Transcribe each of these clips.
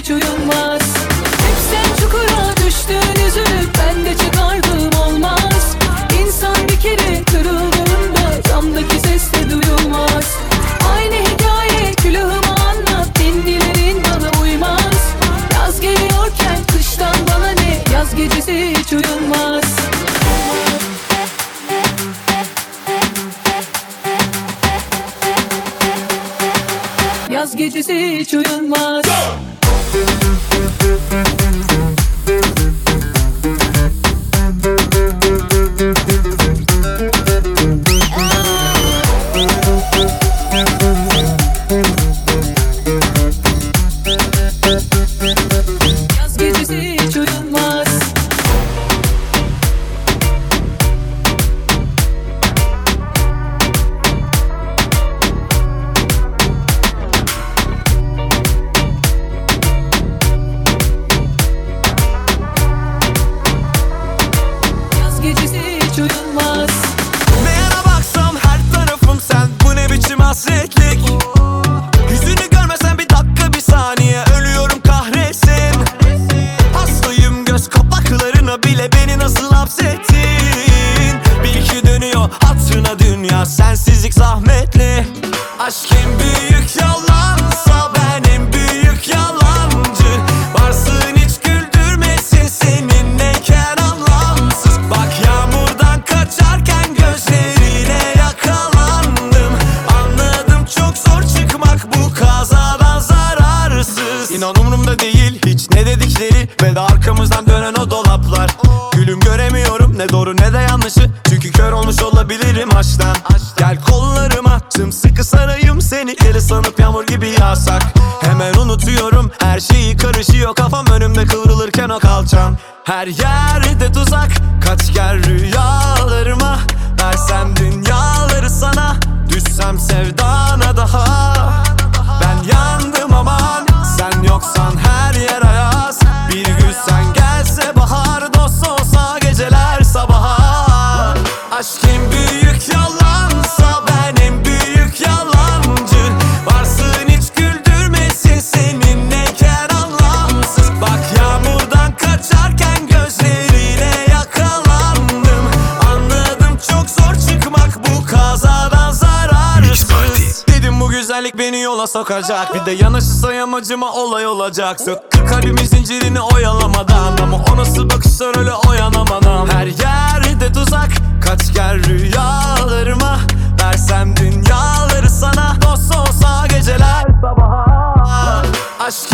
hiç uyulmaz Hep sen çukura düştün üzülüp ben de çıkardım olmaz. İnsan bir kere kırıldığında camdaki ses de duyulmaz. Aynı hikaye külahıma anlat dinlilerin bana uymaz. Yaz geliyorken kıştan bana ne yaz gecesi hiç uyulmaz Yaz gecesi hiç uyulmaz Go! görüyorum Her şey karışıyor. Kafam önümde kıvrılırken o kalçam. Her yerde tuzak. Kaç gel rüyalarıma Versem dünyaları sana. Düşsem sevdana daha. Ben yandım aman. Sen yoksan her yere yola sokacak. Bir de yanaşırsa yamacıma olay olacak Sök kalbimin zincirini oyalamadan Ama o nasıl bakışlar öyle oyanamadan. Her yerde tuzak Kaç gel rüyalarıma Versem dünyaları sana. Dost olsa geceler sabaha. Aşk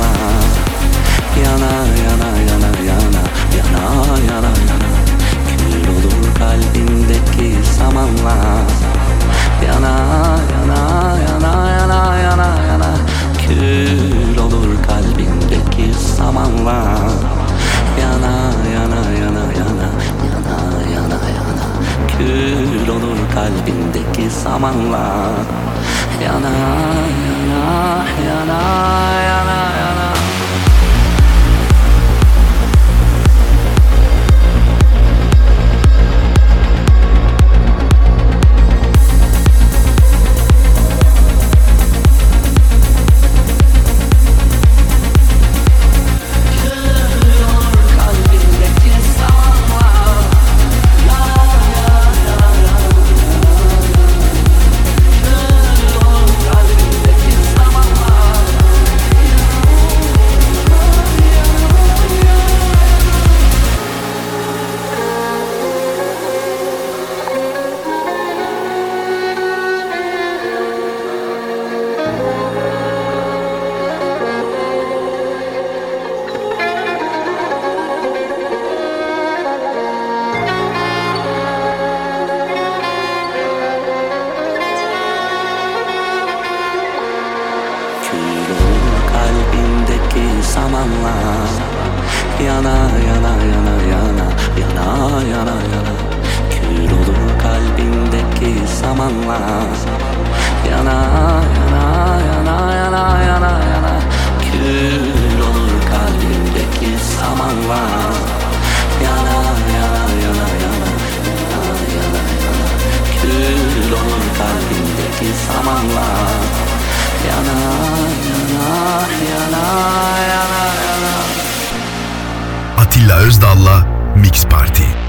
yana Yana yana yana yana yana yana yana Kül olur kalbindeki samanla Yana yana yana yana yana yana Kül olur kalbindeki samanla Yana yana yana yana yana yana yana Kül olur kalbindeki samanla يا نا يا نا يا نا يا نا يا نا Atilla Özdal'la Mix Party.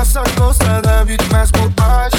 essa coisa da vida mais bobagem